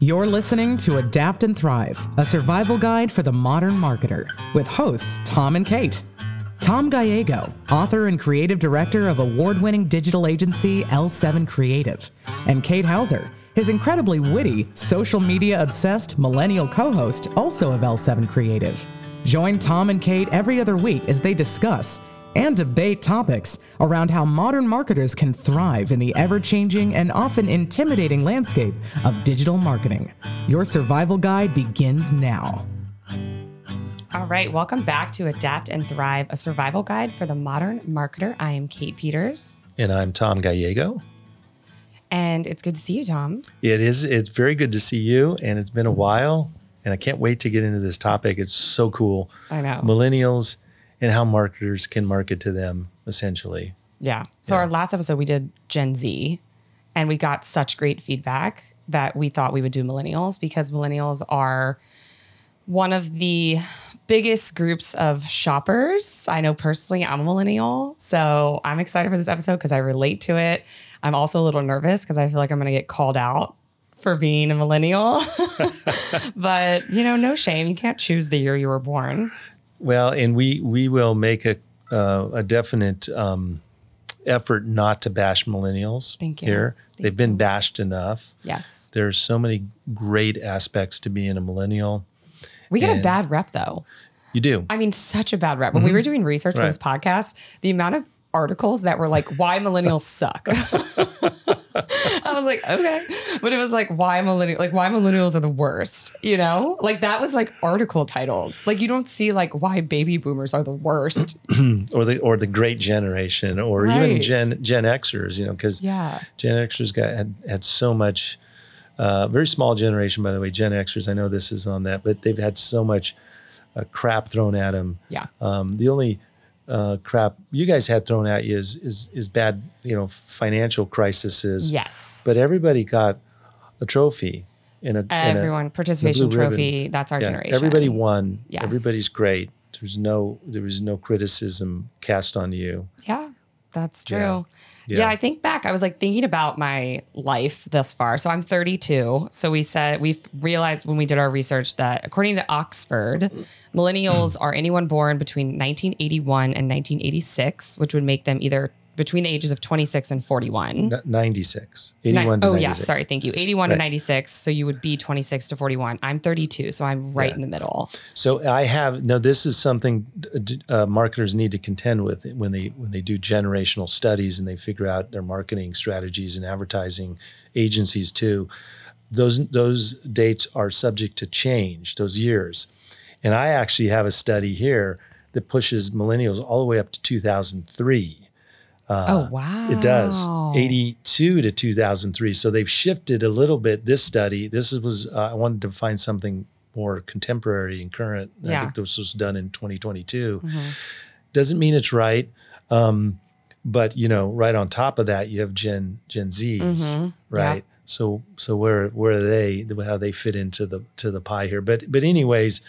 You're listening to Adapt and Thrive, a survival guide for the modern marketer, with hosts Tom and Kate. Tom Gallego, author and creative director of award winning digital agency L7 Creative, and Kate Hauser, his incredibly witty, social media obsessed millennial co host, also of L7 Creative. Join Tom and Kate every other week as they discuss and debate topics around how modern marketers can thrive in the ever changing and often intimidating landscape of digital marketing. Your survival guide begins now. All right, welcome back to Adapt and Thrive, a survival guide for the modern marketer. I am Kate Peters. And I'm Tom Gallego. And it's good to see you, Tom. It is. It's very good to see you. And it's been a while. And I can't wait to get into this topic. It's so cool. I know. Millennials and how marketers can market to them, essentially. Yeah. So, Yeah. our last episode, we did Gen Z, and we got such great feedback that we thought we would do millennials because millennials are one of the biggest groups of shoppers. I know personally, I'm a millennial. So, I'm excited for this episode because I relate to it. I'm also a little nervous because I feel like I'm going to get called out for being a millennial. but, you know, no shame. You can't choose the year you were born. Well, and we we will make a uh, a definite um, effort not to bash millennials Thank you. here. Thank They've been you. bashed enough. Yes. There's so many great aspects to being a millennial. We get a bad rep though. You do. I mean, such a bad rep. When we were doing research for this podcast, the amount of articles that were like, why millennials suck. I was like, okay. But it was like, why millennial like why millennials are the worst, you know? Like that was like article titles. Like you don't see like why baby boomers are the worst. or the or the great generation or even Right. Gen Gen Xers, you know, because Yeah. Gen Xers got had, had so much. Uh, very small generation, by the way. Gen Xers. I know this is on that, but they've had so much uh, crap thrown at them. Yeah. Um, the only uh, crap you guys had thrown at you is is is bad, you know, financial crises. Yes. But everybody got a trophy in a in a- Everyone, participation blue ribbon. trophy. That's our yeah, generation. Everybody won. Yes. Everybody's great. There's no there was no criticism cast on you. Yeah, that's true. Yeah. Yeah. Yeah. I think back, I was like thinking about my life thus far. So I'm 32. So we said, we realized when we did our research that according to Oxford, millennials are anyone born between 1981 and 1986, which would make them either between the ages of 26 and 41. N- 96. Ni- 81 to oh, 96. yes. Sorry. Thank you. 81 to 96. So you would be 26 to 41. I'm 32. So I'm right Yeah. in the middle. So I have no. This is something uh, marketers need to contend with when they when they do generational studies and they figure out their marketing strategies and advertising agencies too. Those those dates are subject to change. Those years, and I actually have a study here that pushes millennials all the way up to 2003. Oh, wow. Uh, It does. 82 to 2003. So they've shifted a little bit. This study, this was, uh, I wanted to find something more contemporary and current. Yeah. I think this was done in 2022. Mhm. Doesn't mean it's right. Um, but you know, right on top of that, you have Gen Gen Zs, Mhm. right? So so where where are they? How they fit into the to the pie here? But but anyways,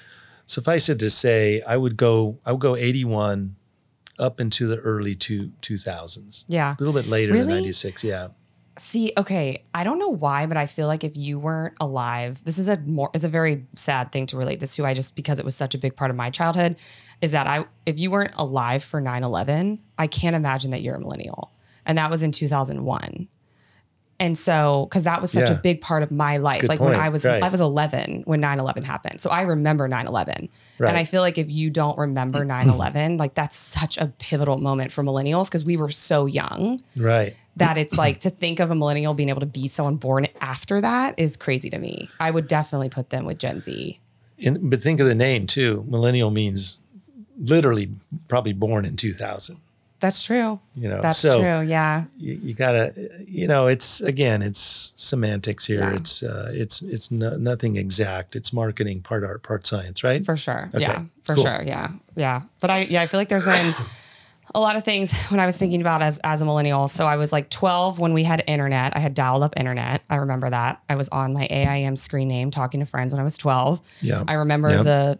suffice it to say, I would go I would go 81 up into the early two 2000s. Yeah. A little bit later than 96, yeah. See, okay, I don't know why, but I feel like if you weren't alive, this is a more it's a very sad thing to relate this to. I just because it was such a big part of my childhood is that I if you weren't alive for 9/11, I can't imagine that you're a millennial. And that was in 2001. And so cuz that was such a big part of my life. Good like when. I was Right. I was 11 when 9/11 happened. So I remember 9/11. Right. And I feel like if you don't remember 9/11, like that's such a pivotal moment for millennials because we were so young Right. that it's like to think of a millennial being able to be someone born after that is crazy to me. I would definitely put them with Gen Z. And, but think of the name too. Millennial means literally probably born in 2000. That's true. You know, That's so true. Yeah. you, you gotta, you know, it's again, it's semantics here. Yeah. It's uh, it's it's no, nothing exact. It's marketing, part art, part science, right? For sure. Okay, Yeah. For cool. sure. Yeah. Yeah. But I yeah, I feel like there's been a lot of things when I was thinking about as as a millennial. So I was like 12 when we had internet. I had dialed up internet. I remember that. I was on my AIM screen name talking to friends when I was 12. Yeah. I remember Yeah. the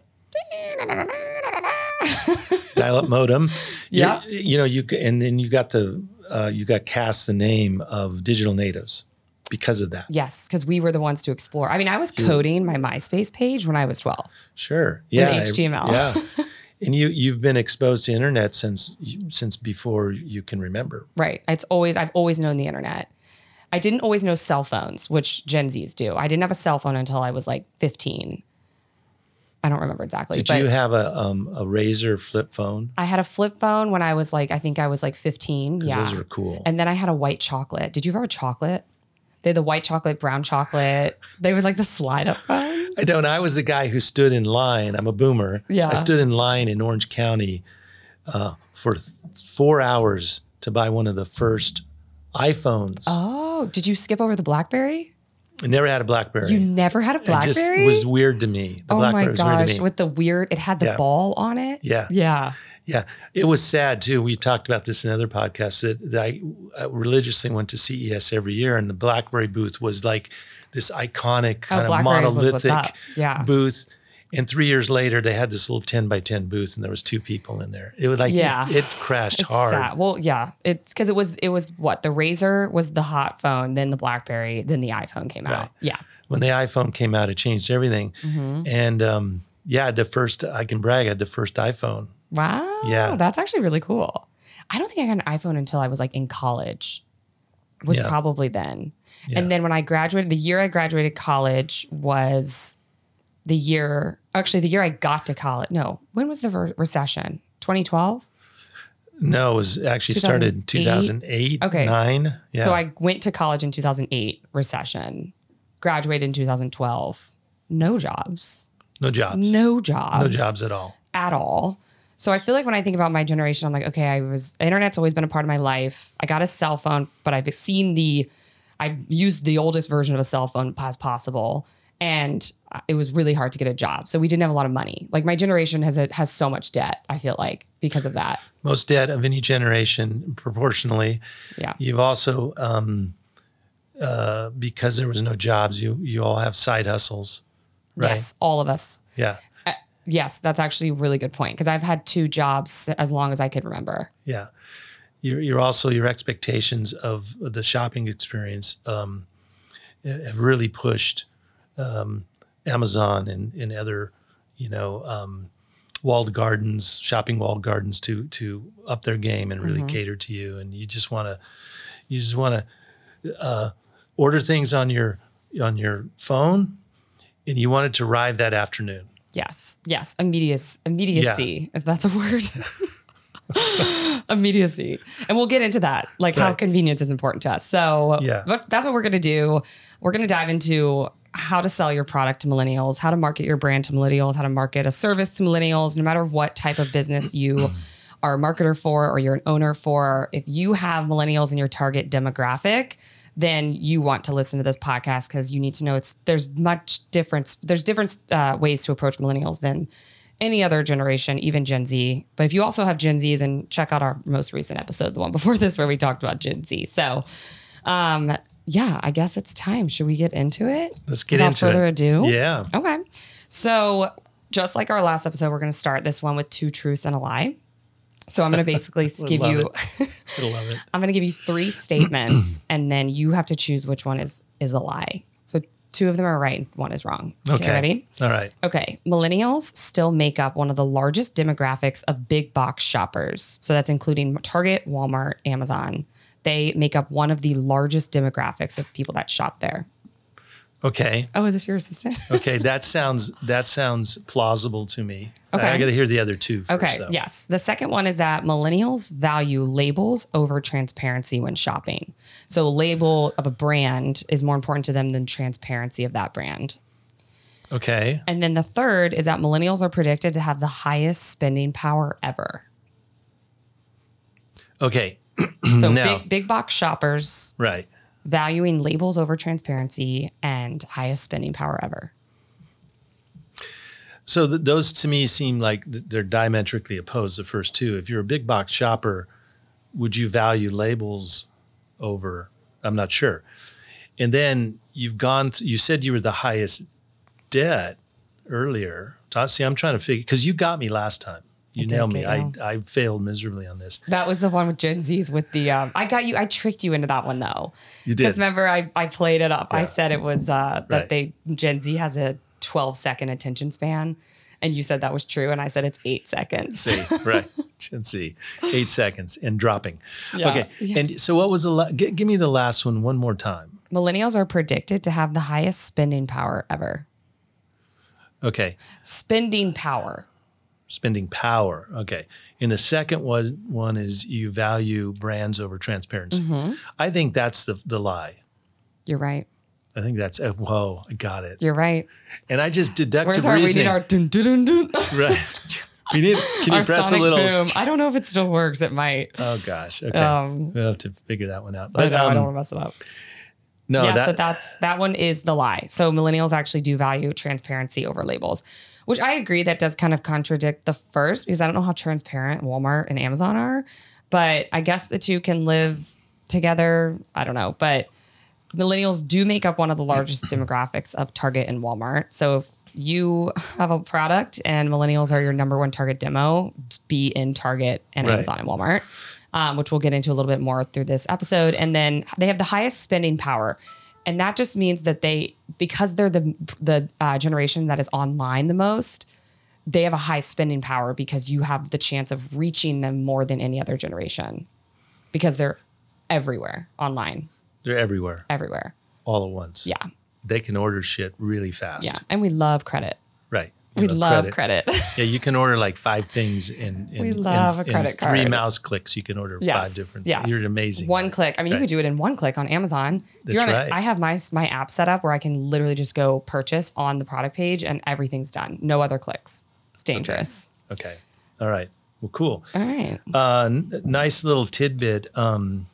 Dial-up modem. You- Yeah. You, know, you and then you got the uh, you got cast the name of digital natives. because of that. Yes, because we were the ones to explore. I mean, I was coding my MySpace page when I was 12. Sure. Yeah. I- HTML. yeah. And you you've been exposed to internet since since before you can remember. Right. It's always I've always known the internet. I didn't always know cell phones, which Gen Zs do. I didn't have a cell phone until I was like 15. I don't remember exactly. Did you have a um, a Razor flip phone? I had a flip phone when I was like, I think I was like 15. Yeah. those were cool. And then I had a white chocolate. Did you ever have a chocolate? They had the white chocolate, brown chocolate. They were like the slide up phones. I don't. I was the guy who stood in line. I'm a boomer. Yeah. I stood in line in Orange County uh, for th- four hours to buy one of the first iPhones. Oh, did you skip over the Blackberry? I never had a BlackBerry. You never had a blackberry. It just was weird to me. The oh BlackBerry my was weird to gosh, me. with the weird, it had the Yeah. ball on it. Yeah. Yeah. Yeah, it was sad too. We talked about this in other podcasts that, that I uh, religiously went to CES every year, and the BlackBerry booth was like this iconic kind of Oh, BlackBerry was what's monolithic. Yeah. booth. And three years later, they had this little ten by ten booth, and there was two people in there. It was like Yeah. it, it crashed It's hard. sad. Well, yeah, it's because it was it was what the Razor was the hot phone, then the BlackBerry, then the iPhone came out. Right. Yeah, When the iPhone came out, it changed everything. Mm-hmm. And um, yeah, the first I can brag, I had the first iPhone. wow, Yeah. that's actually really cool. I don't think I got an iPhone until I was like in college. Was Yeah. probably then, Yeah. and then when I graduated, the year I graduated college was the year. Actually, the year I got to college. No, when was the ver- recession? 2012. No, it was actually started in 2008? 2008, Okay. nine. Yeah. So I went to college in 2008, recession. Graduated in 2012. No jobs. no jobs. No jobs. no jobs at all. at all. So I feel like when I think about my generation, I'm like, okay, I was internet's always been a part of my life. I got a cell phone, but I've seen the I've used the oldest version of a cell phone as possible. And it was really hard to get a job. So we didn't have a lot of money. Like my generation has has so much debt, I feel like, because of that. most debt of any generation proportionally. Yeah. You've also, um, uh, because there was no jobs, you you all have side hustles, right? Yes, all of us. Yeah, Yes, that's actually a really good point because I've had two jobs as long as I could remember. yeah. You're, you're also your expectations of the shopping experience um, have really pushed um, Amazon and, and other, you know, um, walled gardens, shopping walled gardens to to up their game and really cater to you. And you just want to, you just want to uh, order things on your on your phone, and you want it to arrive that afternoon. Yes, yes, immediacy, immediacy, if that's a word. immediacy, and we'll get into that, like how convenience is important to us. So, Yeah. that's what we're gonna do. We're gonna dive into how to sell your product to millennials, how to market your brand to millennials, how to market a service to millennials, no matter what type of business you are a marketer for or you're an owner for. If you have millennials in your target demographic, then you want to listen to this podcast because you need to know it's there's much difference. There's different uh, ways to approach millennials than any other generation, even Gen Z. But if you also have Gen Z, then check out our most recent episode, the one before this, where we talked about Gen Z. So, um, yeah, I guess it's time. Should we get into it? Let's get into it. Without into further it. ado. Yeah. Okay. So, just like our last episode, we're going to start this one with two truths and a lie. So, I'm going to basically give you. I love it. I'm going to give you three statements, and then you have to choose which one is is a lie. So two of them are right, one is wrong. Okay. ready? All right. Okay, millennials still make up one of the largest demographics of big box shoppers. So that's including Target, Walmart, Amazon. They make up one of the largest demographics of people that shop there. Okay. Oh, is this your assistant? Okay. That sounds that sounds plausible to me. Okay. I, got to hear the other two first. Okay, though. yes. The second one is that millennials value labels over transparency when shopping. So, a label of a brand is more important to them than transparency of that brand. Okay. And then the third is that millennials are predicted to have the highest spending power ever. Okay. So, Now- big, big box shoppers Right. valuing labels over transparency and highest spending power ever. So th- those to me seem like th- they're diametrically opposed. The first two. If you're a big box shopper, would you value labels over? I'm not sure. And then you've gone. Th- you said you were the highest debt earlier. See, I'm trying to figure because you got me last time. You did nailed me. get I. I failed miserably on this. That was the one with Gen Z's with the. Um, I got you. I tricked you into that one though. You did. Because remember, I, I played it up. I said it was uh, that Right. they Gen Z has a 12 second attention span, and you said that was true, and I said it's eight seconds. See, right. Should see. Eight seconds and dropping. Yeah. Okay. Yeah. And so what was the, la- g- give me the last one one more time. Millennials are predicted to have the highest spending power ever. Okay. Spending power. Spending power. Okay. And the second was one is you value brands over transparency. Mm-hmm. I think that's the, the lie. You're right. I think that's, uh, whoa, I got it. You're right. And I just deductive Where's our? We need our dun dun dun dun. right. We need, can you our press sonic a little? boom. I don't know if it still works. It might. Oh gosh. Okay. Um, we'll have to figure that one out. I But know. I um, don't want to mess it up. no, yeah, that, so that's that one is the lie. So millennials actually do value transparency over labels, which I agree that does kind of contradict the first because I don't know how transparent Walmart and Amazon are, but I guess the two can live together. I don't know, but millennials do make up one of the largest demographics of Target and Walmart. So if you have a product and millennials are your number one target demo, be in Target and Right. Amazon and Walmart, um, which we'll get into a little bit more through this episode. And then they have the highest spending power. And that just means that they, because they're the the uh, generation that is online the most, they have a high spending power because you have the chance of reaching them more than any other generation, because they're everywhere online, they're everywhere, everywhere. all at once. Yeah, They can order shit really fast. yeah, and we love credit. Right. We know, love credit. Yeah, you can order like five things in, in We love in, a credit in Three mouse clicks, you can order yes, five different. Yes, You're amazing. One click. I mean, you could do it in one click on Amazon. That's You're on right. I have my my app set up where I can literally just go purchase on the product page and everything's done. No other clicks. It's dangerous. Okay. All right. Well, cool. All right. Uh, n- nice little tidbit. Um,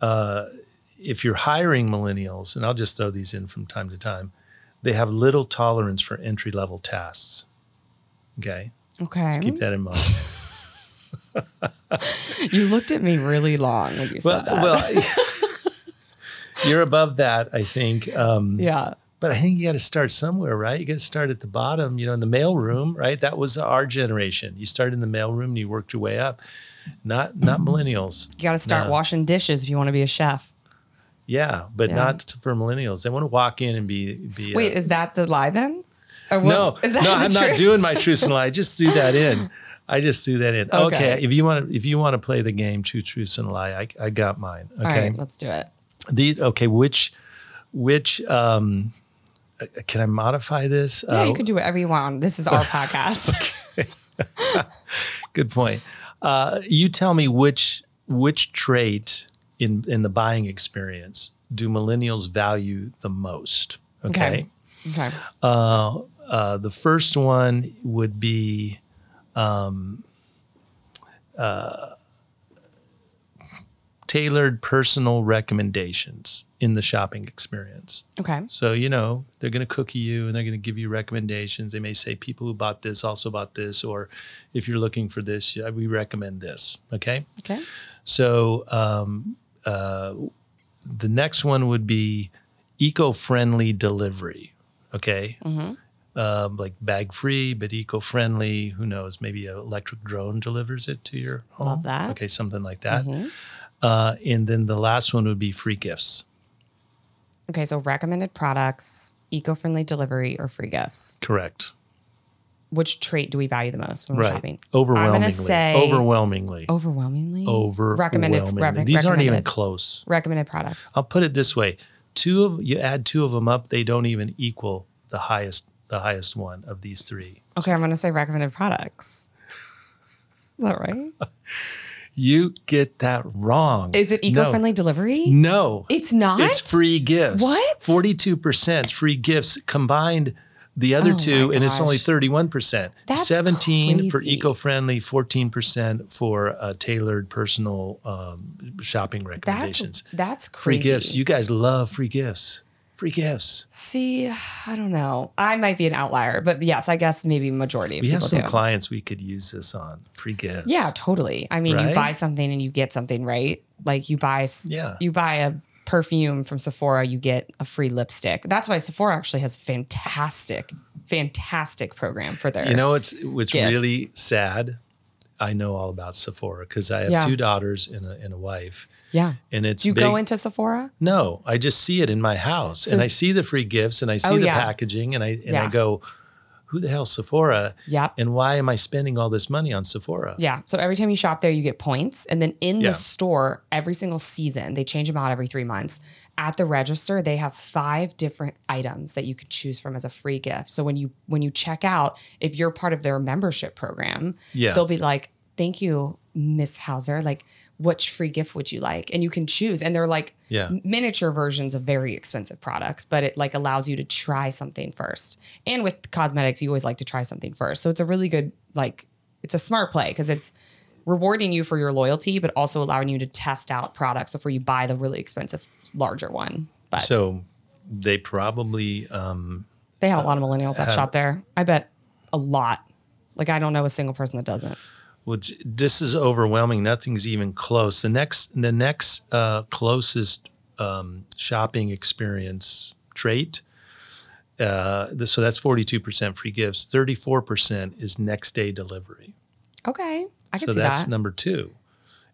uh, if you're hiring millennials, and I'll just throw these in from time to time, they have little tolerance for entry level tasks. Okay. Okay. Keep that in mind. You looked at me really long when you well, said that. well, you're above that, I think. Um, yeah. But I think you got to start somewhere, right? You got to start at the bottom, you know, in the mailroom, right? That was our generation. You started in the mailroom and you worked your way up. Not not millennials. You got to start No. washing dishes if you want to be a chef. Yeah, but Yeah. not for millennials. They want to walk in and be be. Wait, uh, is that the lie then? Or what- no, is that no, I'm not doing my truth and lie. I just threw that in. I just threw that in. Okay, Okay. if you want to, if you want to play the game, two truths and a lie, I, I got mine. Okay, All right, let's do it. these. Okay, which, which, um, uh, can I modify this? Yeah, Uh, you can do whatever you want. This is our podcast. Good point. Uh, you tell me which which trait in in the buying experience do millennials value the most? Okay. Okay. Okay. Uh, uh, the first one would be um, uh, tailored personal recommendations in the shopping experience. Okay. So, you know, they're going to cookie you and they're going to give you recommendations. They may say people who bought this also bought this, or if you're looking for this, we recommend this. Okay. Okay. So, um, uh, the next one would be eco friendly delivery. Okay. Um, like bag free, but eco friendly. Who knows? Maybe an electric drone delivers it to your home. Love that. Okay. Something like that. Uh, and then the last one would be free gifts. Okay. So recommended products, eco-friendly delivery, or free gifts. Correct. Which trait do we value the most when we're Right. shopping? Overwhelmingly. I'm gonna say overwhelmingly. overwhelmingly. overwhelmingly. recommended. re- These aren't even close. recommended products. I'll put it this way: two of you add two of them up, they don't even equal the highest the highest one of these three. Okay, I'm gonna say recommended products. Is that right? You get that wrong. Is it eco-friendly delivery? No, It's not. It's free gifts. What? Forty-two percent free gifts combined. The other Oh two, and it's only thirty-one percent. That's Seventeen for eco-friendly, fourteen percent for uh, tailored personal um, shopping recommendations. that's free crazy. gifts. You guys love free gifts. Free gifts. See, I don't know. I might be an outlier, but yes, I guess maybe majority of people. We have some do. clients we could use this on. Free gifts. Yeah, totally. I mean, you buy something and you get something, right? Like you buy, Yeah. you buy a perfume from Sephora, you get a free lipstick. That's why Sephora actually has a fantastic, fantastic program for their You know, it's what's Gifts. really sad. I know all about Sephora because I have Yeah. two daughters and a, and a wife, yeah. and it's Do you big. go into Sephora? no, I just see it in my house, So- and I see the free gifts, and I see Oh, the yeah. packaging, and I and Yeah. I go, "Who the hell Sephora? Yep. And why am I spending all this money on Sephora? Yeah. So every time you shop there, you get points. And then in Yeah. the store, every single season, they change them out every three months. At the register, they have five different items that you could choose from as a free gift. So when you when you check out, if you're part of their membership program, Yeah. they'll be like, Thank you, Miss Hauser. Like, which free gift would you like? And you can choose. And they're like Yeah. miniature versions of very expensive products, but it like allows you to try something first. And with cosmetics, you always like to try something first. So it's a really good, like, it's a smart play because it's rewarding you for your loyalty, but also allowing you to test out products before you buy the really expensive, larger one. But So they probably um, they have a lot of millennials that have- shop there. I bet a lot. Like, I don't know a single person that doesn't. Which this is overwhelming. Nothing's even close. The next the next uh, closest um, shopping experience trait. Uh, th- so that's forty two percent free gifts. Thirty four percent is next day delivery. Okay. I can so see that's that. number two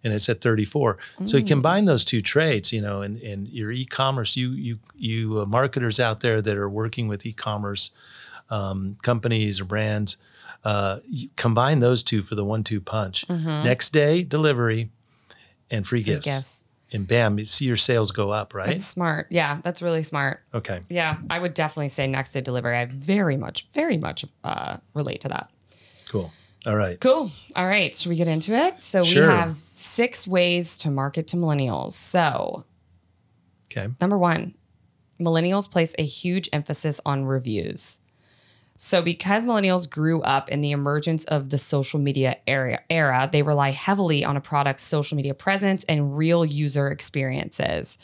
and it's at 34 so Mm. you combine those two traits you know and, and your e-commerce you you you uh, marketers out there that are working with e-commerce um, companies or brands uh, combine those two for the one-two punch next day delivery and free, Mm-hmm. Free gifts. gifts. and bam you see your sales go up right That's smart. Yeah, that's really smart. okay Yeah, I would definitely say next day delivery. I very much, very much uh, relate to that. cool all right Cool. All right. Should we get into it? So Sure. we have six ways to market to millennials. So okay number one, millennials place a huge emphasis on reviews. So because millennials grew up in the emergence of the social media era, era, they rely heavily on a product's social media presence and real user experiences.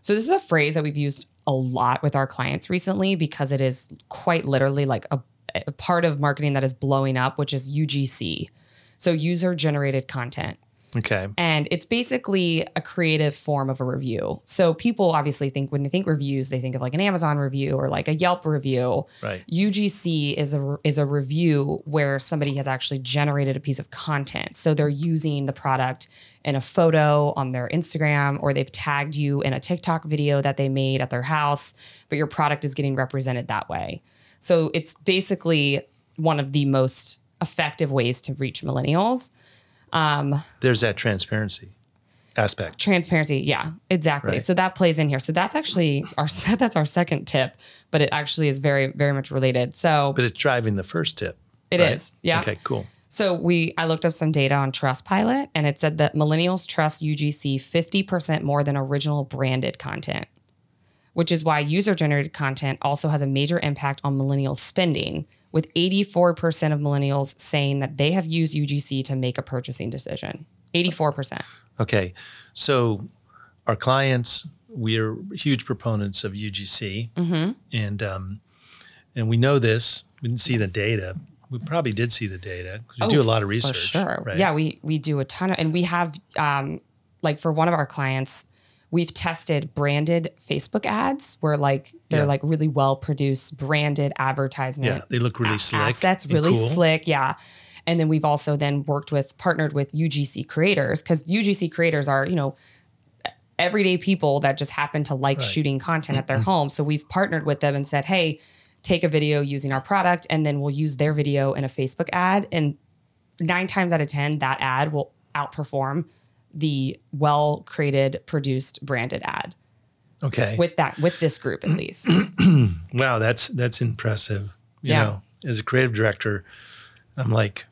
So this is a phrase that we've used a lot with our clients recently because it is quite literally like a, a part of marketing that is blowing up, which is UGC. So user generated content. Okay And it's basically a creative form of a review. So people obviously think when they think reviews, they think of like an Amazon review or like a Yelp review. Right. UGC is a is a review where somebody has actually generated a piece of content. So they're using the product in a photo on their Instagram or they've tagged you in a TikTok video that they made at their house, but your product is getting represented that way. So it's basically one of the most effective ways to reach millennials. Um, there's that transparency aspect transparency yeah exactly Right. so that plays in here so that's actually our that's our second tip but it actually is very very much related so but it's driving the first tip It It is, is. yeah. okay cool so we i looked up some data on trustpilot and it said that millennials trust ugc 50% more than original branded content which is why user generated content also has a major impact on millennial spending with 84% of millennials saying that they have used ugc to make a purchasing decision 84% Okay, so our clients, we are huge proponents of UGC, Mm-hmm. and um, and we know this. We didn't see the data. We probably did see the data we do a lot of research. Oh, For sure. right? Yeah, we we do a ton of, and we have um, like for one of our clients, we've tested branded Facebook ads where like they're Yeah. like really well produced branded advertisement. yeah, they look really a- slick. Assets really cool. slick. Yeah. And then we've also then worked with partnered with UGC creators because UGC creators are, you know, everyday people that just happen to like Right. shooting content at their home. So we've partnered with them and said, hey, take a video using our product and then we'll use their video in a Facebook ad. And nine times out of 10, that ad will outperform the well created, produced, branded ad Okay. with that, with this group at least. wow, that's that's impressive. You Yeah. know, as a creative director, I'm like,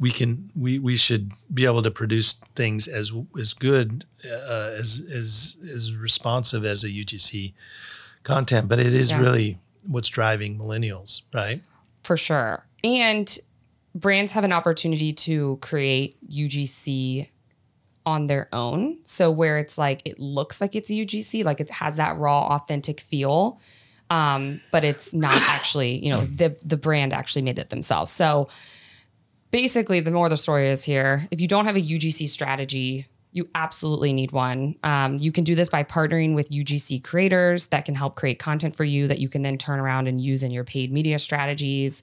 we can we we should be able to produce things as as good uh, as as as responsive as a UGC content, but it is Yeah. really what's driving millennials, right? for sure. And brands have an opportunity to create UGC on their own. So where it's like it looks like it's a UGC, like it has that raw, authentic feel, um, but it's not actually. You know, the the brand actually made it themselves. So basically, the more the story is here, if you don't have a UGC strategy You absolutely need one. Um, you can do this by partnering with UGC creators that can help create content for you that you can then turn around and use in your paid media strategies.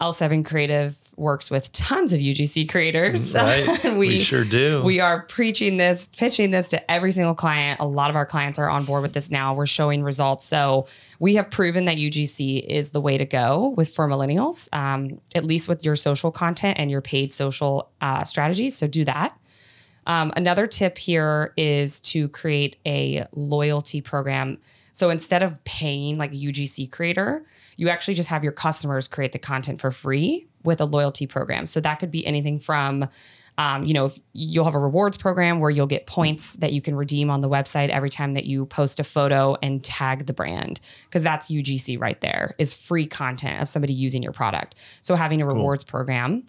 L7 Creative works with tons of UGC creators. Right. we, We sure do. We are preaching this, pitching this to every single client. A lot of our clients are on board with this now. We're showing results. So we have proven that UGC is the way to go with for millennials, um, at least with your social content and your paid social uh, strategies. So do that. Um, another tip here is to create a loyalty program. So instead of paying like a UGC creator, you actually just have your customers create the content for free with a loyalty program. So that could be anything from, um, you know, if you'll have a rewards program where you'll get points that you can redeem on the website every time that you post a photo and tag the brand, because that's UGC right there is free content of somebody using your product. So having a rewards program.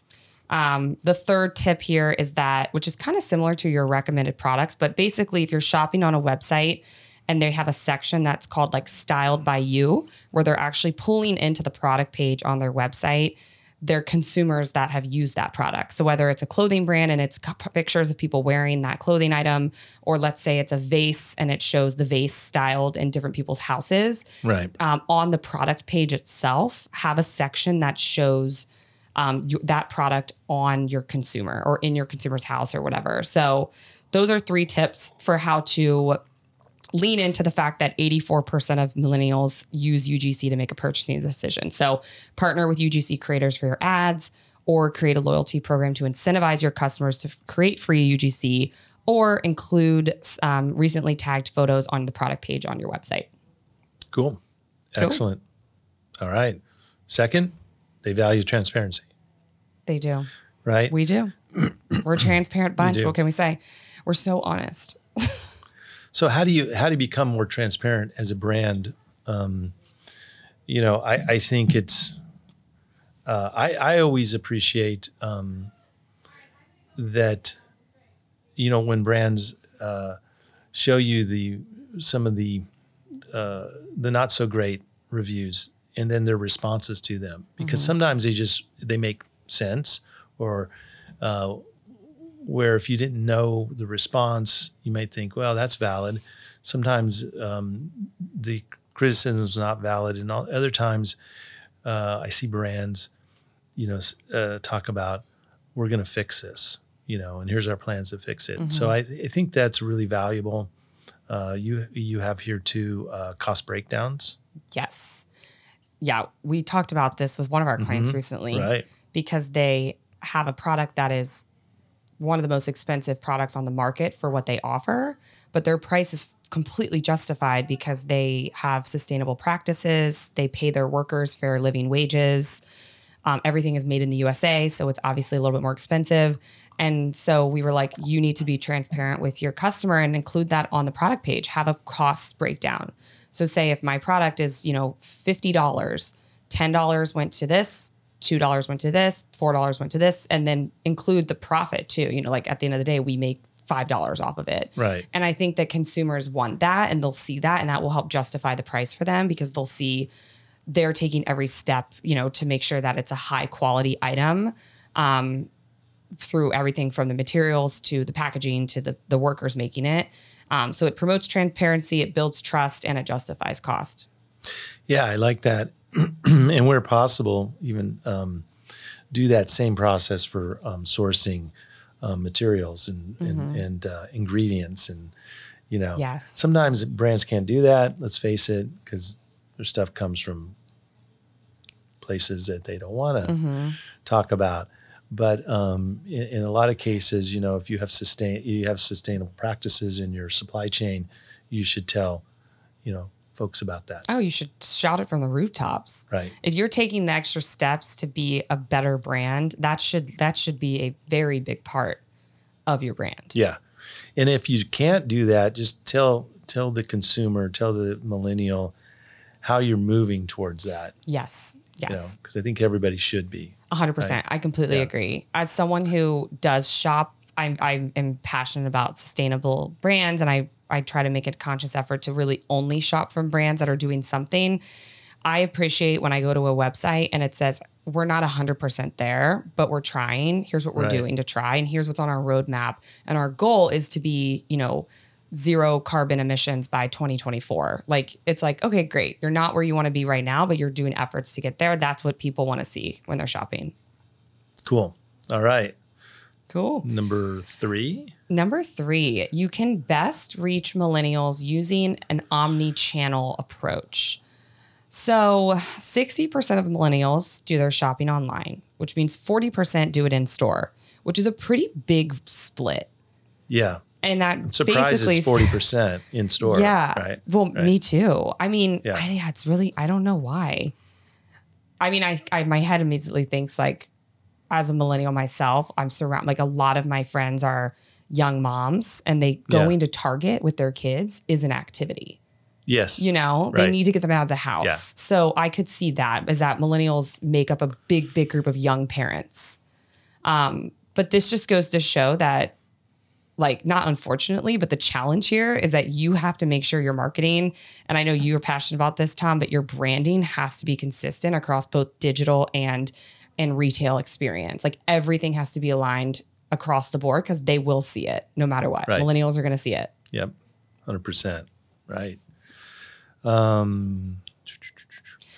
Um, the third tip here is that, which is kind of similar to your recommended products, but basically, if you're shopping on a website and they have a section that's called like styled by you, where they're actually pulling into the product page on their website their consumers that have used that product. So whether it's a clothing brand and it's pictures of people wearing that clothing item, or let's say it's a vase and it shows the vase styled in different people's houses, right. Um, on the product page itself, have a section that shows um, you, that product on your consumer or in your consumer's house or whatever. So those are three tips for how to lean into the fact that 84% of millennials use UGC to make a purchasing decision. So partner with UGC creators for your ads or create a loyalty program to incentivize your customers to create free UGC or include um, recently tagged photos on the product page on your website. Cool. cool. Excellent. All right. Second, they value transparency. They do. Right? We do. We're a transparent bunch. What can we say? We're so honest. So how do you how do you become more transparent as a brand? Um, you know, I, I think it's uh, I I always appreciate um, that you know when brands uh, show you the some of the uh, the not so great reviews and then their responses to them because mm-hmm. sometimes they just they make sense or uh, where if you didn't know the response, you might think, well, that's valid. Sometimes um, the criticism is not valid, and all, other times uh, I see brands, you know, uh, talk about we're going to fix this, you know, and here's our plans to fix it. Mm-hmm. So I, I, think that's really valuable. Uh, you you have here too uh, cost breakdowns. Yes, yeah, we talked about this with one of our clients mm-hmm. recently, right? Because they have a product that is one of the most expensive products on the market for what they offer, but their price is completely justified because they have sustainable practices, they pay their workers fair living wages. Um, everything is made in the USA, so it's obviously a little bit more expensive. And so we were like, you need to be transparent with your customer and include that on the product page. Have a cost breakdown. So say if my product is, you know, $50, $10 went to this, two dollars went to this, four dollars went to this, and then include the profit too. You know, like at the end of the day, we make five dollars off of it. Right. And I think that consumers want that and they'll see that and that will help justify the price for them because they'll see they're taking every step, you know, to make sure that it's a high quality item. Um, through everything from the materials to the packaging to the, the workers making it. Um, so it promotes transparency, it builds trust, and it justifies cost. Yeah, I like that. and where possible, even um, do that same process for um, sourcing um, materials and mm-hmm. and, and uh, ingredients and you know yes. sometimes brands can't do that let's face it because their stuff comes from places that they don't want to mm-hmm. talk about but um, in, in, a lot of cases you know if you have sustain you have sustainable practices in your supply chain you should tell you know folks about that. Oh, you should shout it from the rooftops. Right. If you're taking the extra steps to be a better brand, that should that should be a very big part of your brand. Yeah. And if you can't do that, just tell tell the consumer, tell the millennial how you're moving towards that. Yes. Yes. Because you know, I think everybody should be. 100%. Right? I completely yeah. agree. As someone who does shop, I'm, I am passionate about sustainable brands and I I try to make a conscious effort to really only shop from brands that are doing something. I appreciate when I go to a website and it says, we're not 100% there, but we're trying. Here's what we're Right. doing to try, and here's what's on our roadmap. And our goal is to be, you know, zero carbon emissions by 2024. Like, it's like, okay, great. You're not where you want to be right now, but you're doing efforts to get there. That's what people want to see when they're shopping. Cool. All right. Cool. Number three. Number three, you can best reach millennials using an omni channel approach. So, 60% of millennials do their shopping online, which means 40% do it in store, which is a pretty big split. Yeah. And that basically forty percent in store. yeah. Right. Well, Right. me too. I mean, Yeah. I, yeah, it's really, I don't know why. I mean, I, I, my head immediately thinks like, as a millennial myself, I'm surrounded, like a lot of my friends are young moms and they Yeah. going to Target with their kids is an activity. Yes. You know, they need to get them out of the house. Yeah. So I could see that is that millennials make up a big, big group of young parents. Um, but this just goes to show that, like, not unfortunately, but the challenge here is that you have to make sure your marketing, and I know you're passionate about this, Tom, but your branding has to be consistent across both digital and and retail experience. Like everything has to be aligned across the board because they will see it no matter what. Right. Millennials are going to see it. Yep. Hundred percent. Right. Um.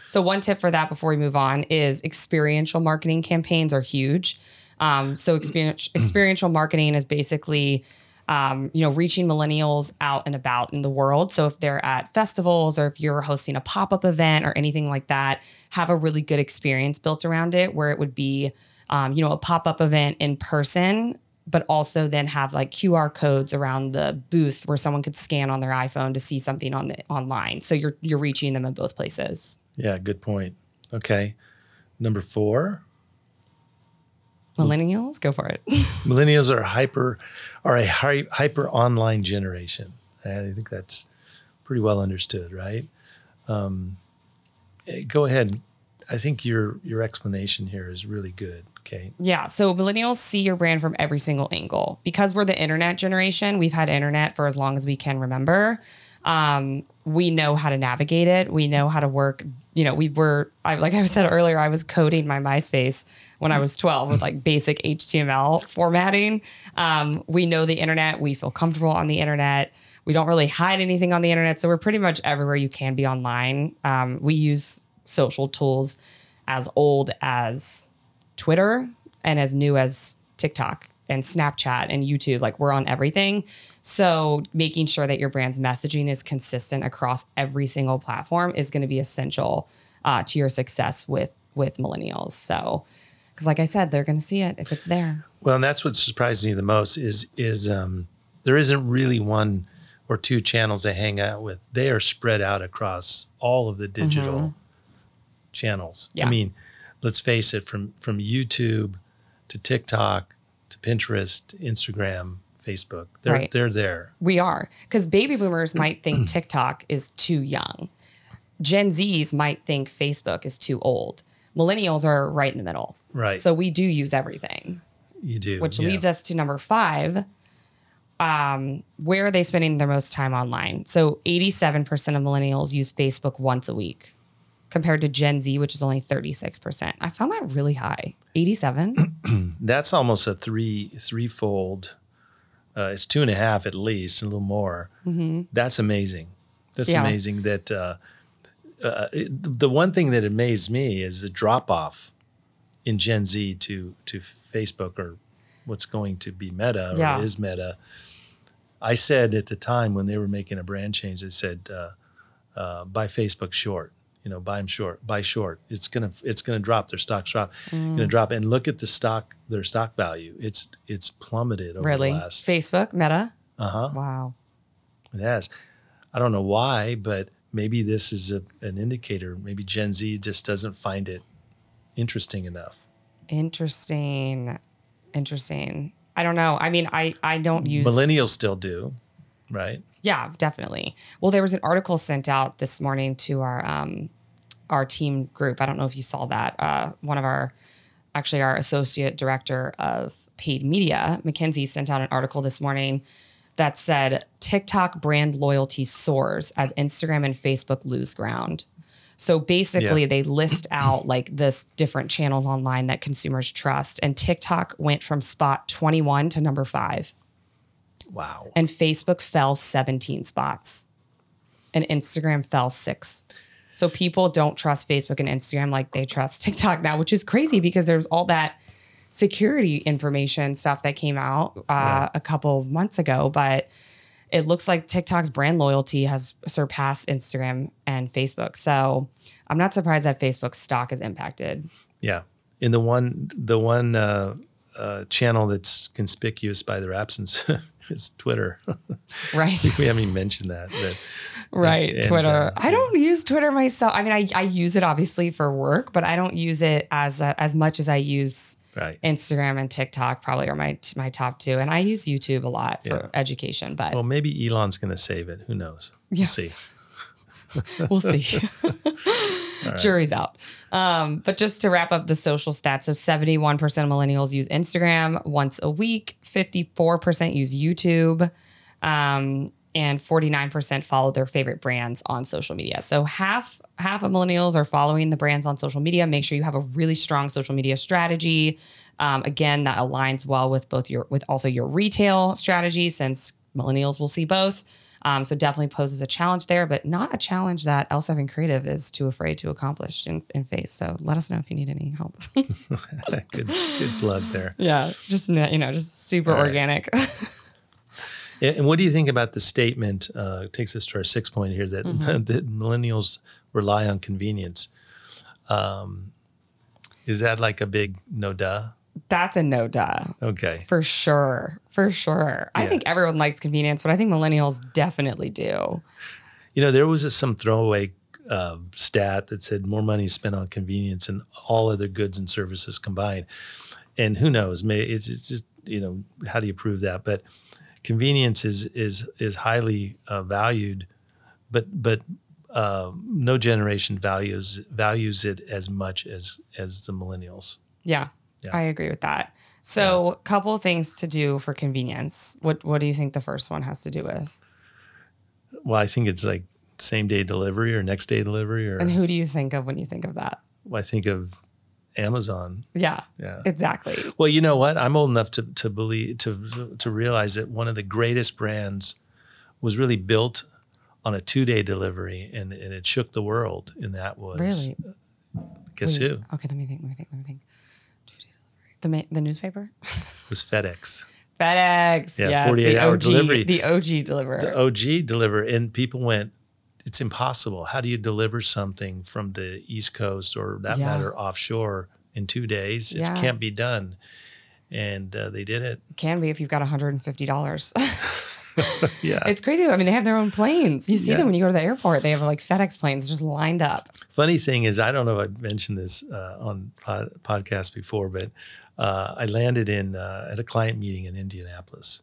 So one tip for that before we move on is experiential marketing campaigns are huge. Um, so experience, experiential marketing is basically, um, you know, reaching millennials out and about in the world. So if they're at festivals or if you're hosting a pop up event or anything like that, have a really good experience built around it, where it would be, um, you know, a pop up event in person. But also then have like QR codes around the booth where someone could scan on their iPhone to see something on the online. So you're you're reaching them in both places. Yeah. Good point. Okay. Number four. Millennials, go for it. Millennials are hyper, are a hy- hyper online generation. I think that's pretty well understood, right? Um, eh, go ahead. I think your your explanation here is really good. Okay. yeah. So millennials see your brand from every single angle. Because we're the internet generation, we've had internet for as long as we can remember. Um, we know how to navigate it. We know how to work. You know, we were, I, like I said earlier, I was coding my MySpace when I was 12 with like basic HTML formatting. Um, we know the internet. We feel comfortable on the internet. We don't really hide anything on the internet. So we're pretty much everywhere you can be online. Um, we use social tools as old as Twitter and as new as TikTok and Snapchat and YouTube. Like we're on everything. So making sure that your brand's messaging is consistent across every single platform is going to be essential uh, to your success with with millennials. So, because like I said, they're going to see it if it's there. Well, and that's what surprised me the most is is um, there isn't really one or two channels they hang out with. They are spread out across all of the digital channels. Yeah. I mean, let's face it, from from YouTube to TikTok to Pinterest, to Instagram, Facebook, they're Right. they're there. We are because baby boomers might think TikTok is too young. Gen Zs might think Facebook is too old. Millennials are right in the middle. Right. So we do use everything. You do, which yeah. leads us to number five. Um, where are they spending their most time online? So 87% of millennials use Facebook once a week, compared to Gen Z, which is only 36%. I found that really high. 87? That's almost a three threefold. Uh, it's two and a half at least, a little more. That's amazing. That's Yeah. amazing. That uh, uh, it- the one thing that amazed me is the drop off in Gen Z to to Facebook or what's going to be Meta or Yeah. is Meta. I said at the time when they were making a brand change, they said uh, uh, buy Facebook short. You know, buy them short, buy short. It's gonna it's gonna drop. Their stocks drop, Mm. gonna drop. And look at the stock, their stock value. It's it's plummeted over really? the last. Facebook, Meta? Uh huh. Wow. It has. I don't know why, but maybe this is a, an indicator. Maybe Gen Z just doesn't find it interesting enough. Interesting. Interesting. I don't know. I mean, I, I don't use Millennials still do, right? Yeah, definitely. Well, there was an article sent out this morning to our um, our team group. I don't know if you saw that. Uh, one of our, actually, our associate director of paid media, Mackenzie, sent out an article this morning that said TikTok brand loyalty soars as Instagram and Facebook lose ground. So basically, Yeah. they list out like this different channels online that consumers trust. And TikTok went from spot 21 to number five, Wow. and Facebook fell 17 spots, and Instagram fell six. So people don't trust Facebook and Instagram like they trust TikTok now, which is crazy because there's all that security information stuff that came out uh, a couple of months ago. But it looks like TikTok's brand loyalty has surpassed Instagram and Facebook. So I'm not surprised that Facebook's stock is impacted. Yeah. In the one the one uh, uh, channel that's conspicuous by their absence is Twitter. Right. we haven't even mentioned that. But right. and, Twitter. uh, I don't use Twitter myself. I mean, I, I use it obviously for work, but I don't use it as as much as I use right. Instagram and TikTok. Probably are my my top two, and I use YouTube a lot for Yeah. education. But Well, maybe Elon's going to save it. Who knows? Yeah. We'll see. we'll see. Jury's out. Um, but just to wrap up the social stats, so 71% of millennials use Instagram once a week, 54% use YouTube, um, and 49% follow their favorite brands on social media. So half half of millennials are following the brands on social media. Make sure you have a really strong social media strategy. Um, again, that aligns well with both your with also your retail strategy, since millennials will see both. Um, so definitely poses a challenge there, but not a challenge that L7 Creative is too afraid to accomplish in, in face. So let us know if you need any help. good, good plug there. yeah, just you know, just super right. organic. And and what do you think about the statement? Uh, takes us to our sixth point here that, Mm-hmm. that millennials rely on convenience. Um, is that like a big no duh? That's a no duh. Okay. For sure. For sure. I think everyone likes convenience, but I think millennials definitely do. You know, there was a, some throwaway uh, stat that said more money is spent on convenience than all other goods and services combined. And who knows? May it's, it's just you know how do you prove that? But convenience is is is highly uh, valued, but but uh, no generation values values it as much as as the millennials. Yeah. Yeah. I agree with that. So, a couple things to do for convenience. What what do you think the first one has to do with? Well, I think it's like same day delivery or next day delivery, or And who do you think of when you think of that? I think of Amazon. Yeah. Yeah. Exactly. Well, you know what? I'm old enough to to believe to to realize that one of the greatest brands was really built on a two day delivery, and, and it shook the world. And that was Really? guess Wait, who? Okay, let me think. Let me think. Let me think. The ma- the newspaper. It was FedEx, FedEx. Yeah, yes, 48 the hour OG, delivery. The OG deliverer. the OG deliver, and people went. It's impossible. How do you deliver something from the East Coast or that Yeah. matter offshore in two days? It Yeah. can't be done. And uh, they did it. Can be if you've got $150. Yeah. it's crazy. I mean, they have their own planes. You see Yeah. them when you go to the airport. They have like FedEx planes just lined up. Funny thing is, I don't know if I've mentioned this uh, on pod, podcast before, but uh, I landed in uh, at a client meeting in Indianapolis,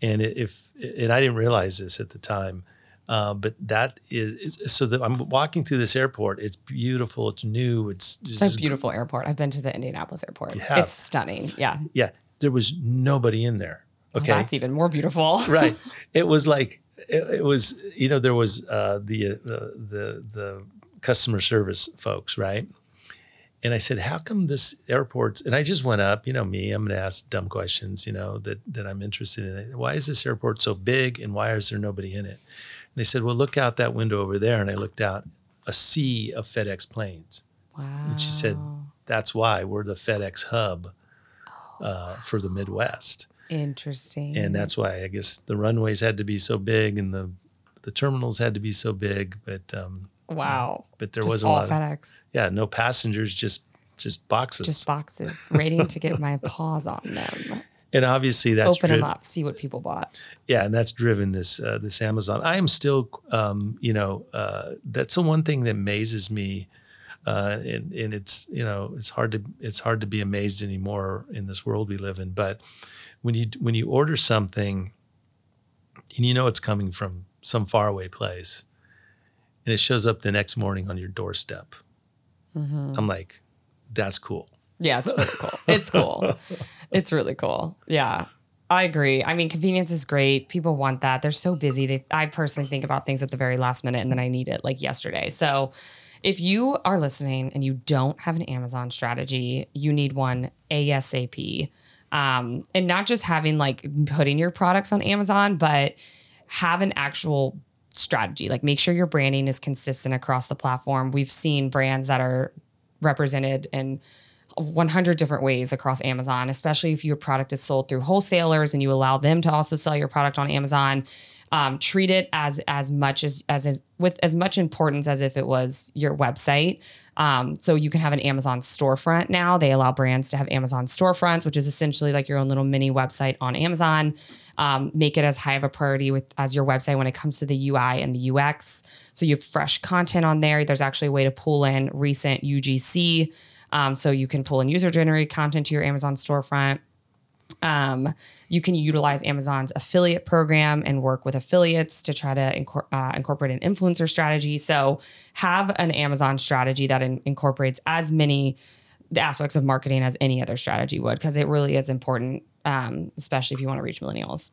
and if and I didn't realize this at the time, uh, but that is so that I'm walking through this airport. It's beautiful. It's new. It's It's a beautiful airport. I've been to the Indianapolis airport. It's stunning. Yeah. Yeah, there was nobody in there. Well, Okay, that's even more beautiful. right. It was like it, it was. You know, there was uh, the uh, the the customer service folks, right? And I said, "How come this airport's?" And I just went up. You know me. I'm going to ask dumb questions. You know that that I'm interested in. Why is this airport so big, and why is there nobody in it? And they said, "Well, look out that window over there." And I looked out, a sea of FedEx planes. Wow. And she said, "That's why we're the FedEx hub uh, for the Midwest." Interesting. and that's why I guess the runways had to be so big and the the terminals had to be so big, but um, wow. but there Just was a all lot. Of, FedEx. yeah, no passengers, just just boxes. Just boxes, waiting to get my paws on them. and obviously that's Open them up, see what people bought. Yeah, and that's driven this uh, this Amazon. I am still, um, you know, uh, that's the one thing that amazes me. Uh, and, and it's you know it's hard to it's hard to be amazed anymore in this world we live in. But when you when you order something, and you know it's coming from some faraway place, and it shows up the next morning on your doorstep, Mm-hmm. I'm like, that's cool. Yeah, it's really cool. It's cool. It's really cool. Yeah. I agree. I mean, convenience is great. People want that. They're so busy. They, I personally think about things at the very last minute and then I need it like yesterday. So If you are listening and you don't have an Amazon strategy, you need one ASAP. Um, and not just having like putting your products on Amazon, but have an actual strategy. Like make sure your branding is consistent across the platform. We've seen brands that are represented in 100 different ways across Amazon, especially if your product is sold through wholesalers and you allow them to also sell your product on Amazon. Um, treat it as as much as, as as with as much importance as if it was your website. Um, so you can have an Amazon storefront now. They allow brands to have Amazon storefronts, which is essentially like your own little mini website on Amazon. Um, make it as high of a priority with as your website when it comes to the UI and the UX. So you have fresh content on there. There's actually a way to pull in recent UGC. Um, so you can pull in user generated content to your Amazon storefront. Um, you can utilize Amazon's affiliate program and work with affiliates to try to incor- uh, incorporate an influencer strategy. So, have an Amazon strategy that in- incorporates as many aspects of marketing as any other strategy would, because it really is important, um, especially if you want to reach millennials.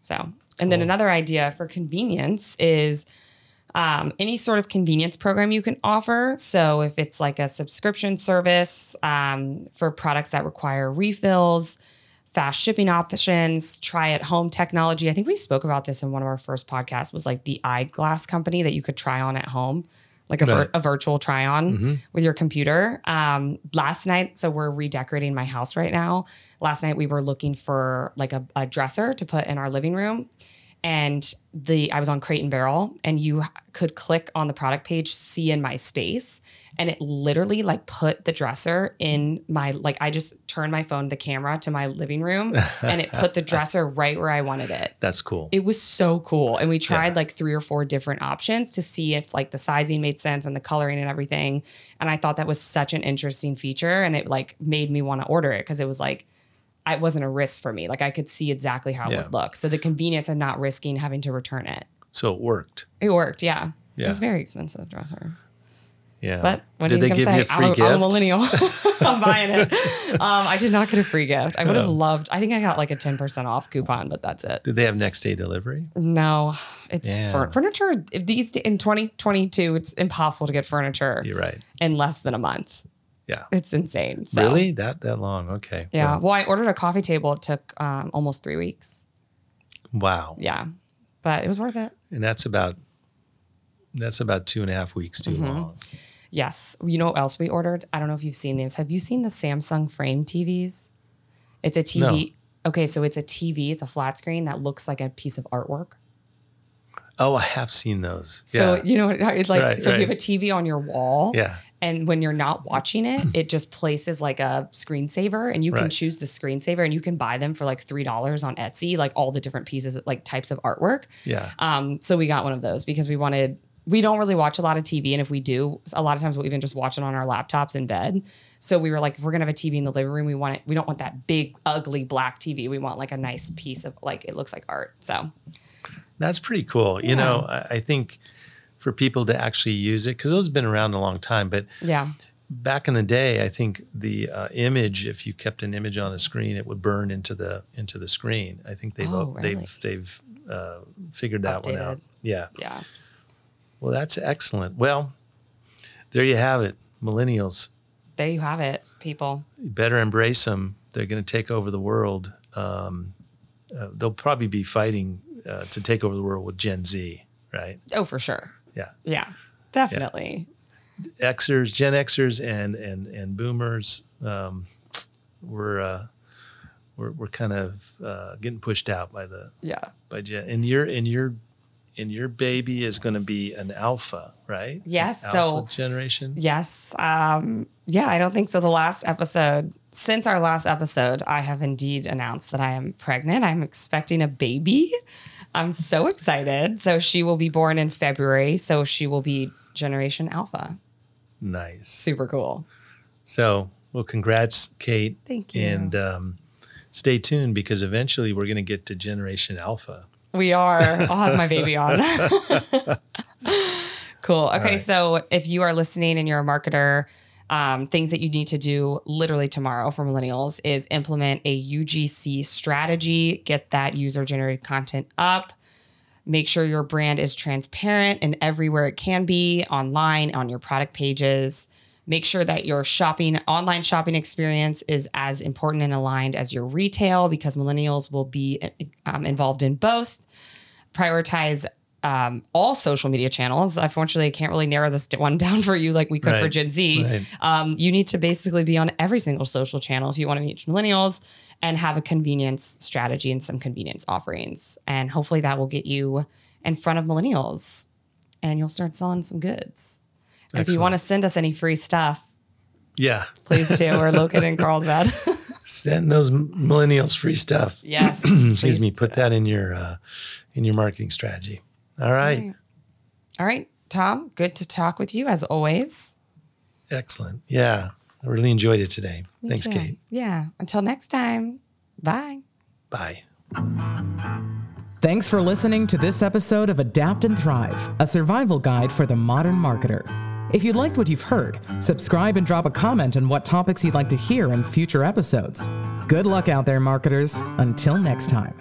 So, and then another idea for convenience is um, any sort of convenience program you can offer. So, if it's like a subscription service um, for products that require refills, fast shipping options, try at home technology. I think we spoke about this in one of our first podcasts, was like the eyeglass company that you could try on at home. Like a, vir- a virtual try on with your computer. Um, last night, so we're redecorating my house right now. Last night, we were looking for like a, a dresser to put in our living room and the I was on Crate and Barrel, and you could click on the product page, see in my space, and it literally like put the dresser in my like I just turned my phone, the camera to my living room, and it put the dresser right where I wanted it. That's cool. It was so cool, and we tried like three or four different options to see if like the sizing made sense and the coloring and everything. And I thought that was such an interesting feature, and it like made me want to order it because it was like it wasn't a risk for me. Like I could see exactly how it Yeah. would look. So the convenience of not risking having to return it. so it worked. It worked, yeah. It was Yeah. very expensive dresser. Yeah. But what did they give gonna you a say? free I'm, gift? I'm a millennial. I'm buying it. Um, I did not get a free gift. I would have loved. I think I got like a 10% off coupon, but that's it. Did they have next day delivery? No, it's Yeah. fur- furniture. If these in 2022, it's impossible to get furniture You're right. in less than a month. Yeah. It's insane. So, Really? That that long? Okay. Yeah. Well, Well, I ordered a coffee table. It took um, almost three weeks. wow. Yeah, but it was worth it. And that's about that's about two and a half weeks Mm-hmm. too long. Yes. You know what else we ordered? I don't know if you've seen these. Have you seen the Samsung Frame TVs? It's a TV. Okay, so it's a TV. It's a flat screen that looks like a piece of artwork. Oh, I have seen those. So yeah. you know, it's like Right, so if you have a TV on your wall, Yeah. And when you're not watching it, it just places like a screensaver, and you can choose the screensaver, and you can buy them for like three dollars on Etsy, like all the different pieces, like types of artwork. Yeah. Um, so we got one of those because we wanted. We don't really watch a lot of TV, and if we do, a lot of times we'll even just watch it on our laptops in bed. So we were like, if we're gonna have a TV in the living room, we want it. We don't want that big, ugly black TV. We want like a nice piece of like it looks like art. So That's pretty cool. You know, I think for people to actually use it, because those have been around a long time, but yeah, back in the day, I think the uh, image, if you kept an image on a screen, it would burn into the into the screen. I think they've Oh, really? they've they've uh, figured that one out. Yeah. yeah. Well, that's excellent. Well, there you have it, millennials. There you have it, people. You better embrace them. They're going to take over the world. Um, uh, they'll probably be fighting uh, to take over the world with Gen Z, right? Oh, for sure. Yeah. Yeah, definitely. Xers, Gen Xers, and and and Boomers, um, we're uh, we're we're kind of uh, getting pushed out by the Yeah. by Gen. And your and your and your baby is going to be an alpha, right? Yes, Alpha so- generation. Yes. Um, yeah, I don't think so. The last episode, since our last episode, I have indeed announced that I am pregnant. I'm expecting a baby. I'm so excited. So she will be born in February. So she will be Generation Alpha. Nice. Super cool. So, well, congrats, Kate. Thank you. And um, stay tuned because eventually we're going to get to Generation Alpha. We are. I'll have my baby on. cool. Okay. right. So if you are listening and you're a marketer, um, things that you need to do literally tomorrow for millennials is implement a UGC strategy, get that user generated content up, Make sure your brand is transparent and everywhere it can be online, on your product pages. Make sure that your shopping, online shopping experience is as important and aligned as your retail because millennials will be um, involved in both. Prioritize um, all social media channels. Unfortunately, I can't really narrow this one down for you like we could for Gen Z. right. Um, you need to basically be on every single social channel if you want to reach millennials and have a convenience strategy and some convenience offerings. And hopefully that will get you in front of millennials and you'll start selling some goods. And if you want to send us any free stuff, Yeah. please do. We're located in Carlsbad. Send those millennials free stuff. yes. Excuse me. Put that in your uh, in your marketing strategy. All right. right. All right, Tom, good to talk with you as always. Excellent. Yeah. I really enjoyed it today. Me Thanks, too. Kate. Yeah. Until next time. Bye. Bye. Thanks for listening to this episode of Adapt and Thrive, a survival guide for the modern marketer. If you liked what you've heard, subscribe and drop a comment on what topics you'd like to hear in future episodes. Good luck out there, marketers. Until next time.